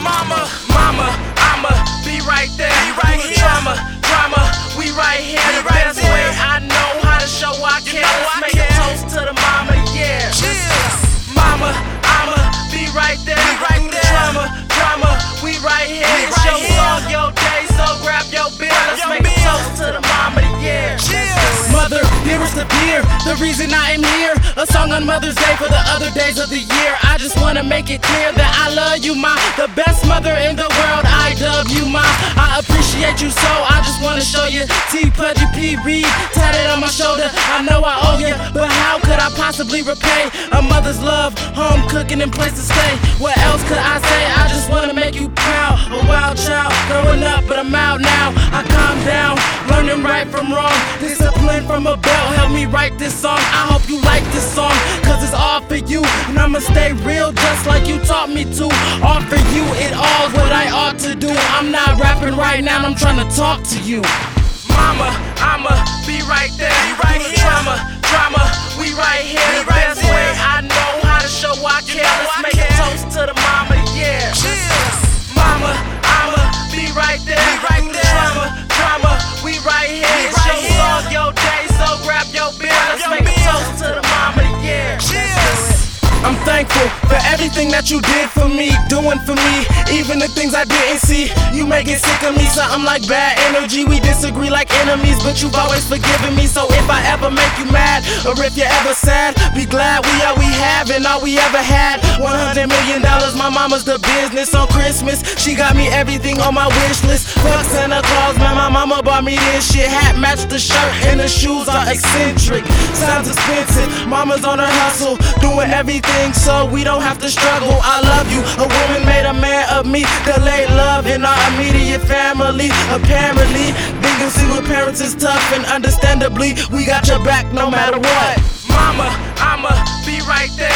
mama. Mama, I'ma be right there. Be right here. Drama, drama, we right here. Be the right best there. way I know how to show I care. You know Let's I make a toast to the mama, yeah. Cheers. Mama, I'ma be right there. Be right there. Drama, drama, we right here. The reason I am here. A song on Mother's Day for the other days of the year. I just wanna make it clear that I love you, ma. The best mother in the world, I dub you, ma. I appreciate you so, I just wanna show you. T Pudgy P Reed, tatted on my shoulder. I know I owe you, but how could I possibly repay a mother's love, home cooking and place to stay? What else could I say? I just wanna make you proud. A wild child, growing up, but I'm out now. I calm down, learning right from wrong. Discipline from a belt help me write this song. I hope you like this song, cause it's all for you. And I'ma stay real just like you taught me to. Offer you it all, what I ought to do. I'm not rapping right now, I'm trying to talk to you. Mama, thankful everything that you did for me, doing for me, even the things I didn't see. You make it sick of me, something like bad energy. We disagree like enemies, but you've always forgiven me. So if I ever make you mad, or if you're ever sad, be glad we all we have and all we ever had. 100 million dollars, my mama's the business on Christmas. She got me everything on my wish list. Fuck Santa Claus, man, my mama bought me this shit. Hat matched the shirt, and the shoes are eccentric. Sounds expensive, mama's on her hustle, doing everything so we don't have the struggle, I love you. A woman made a man of me. Delayed love in our immediate family. Apparently, being single parents is tough, and understandably, we got your back no matter what. Mama, I'ma be right there.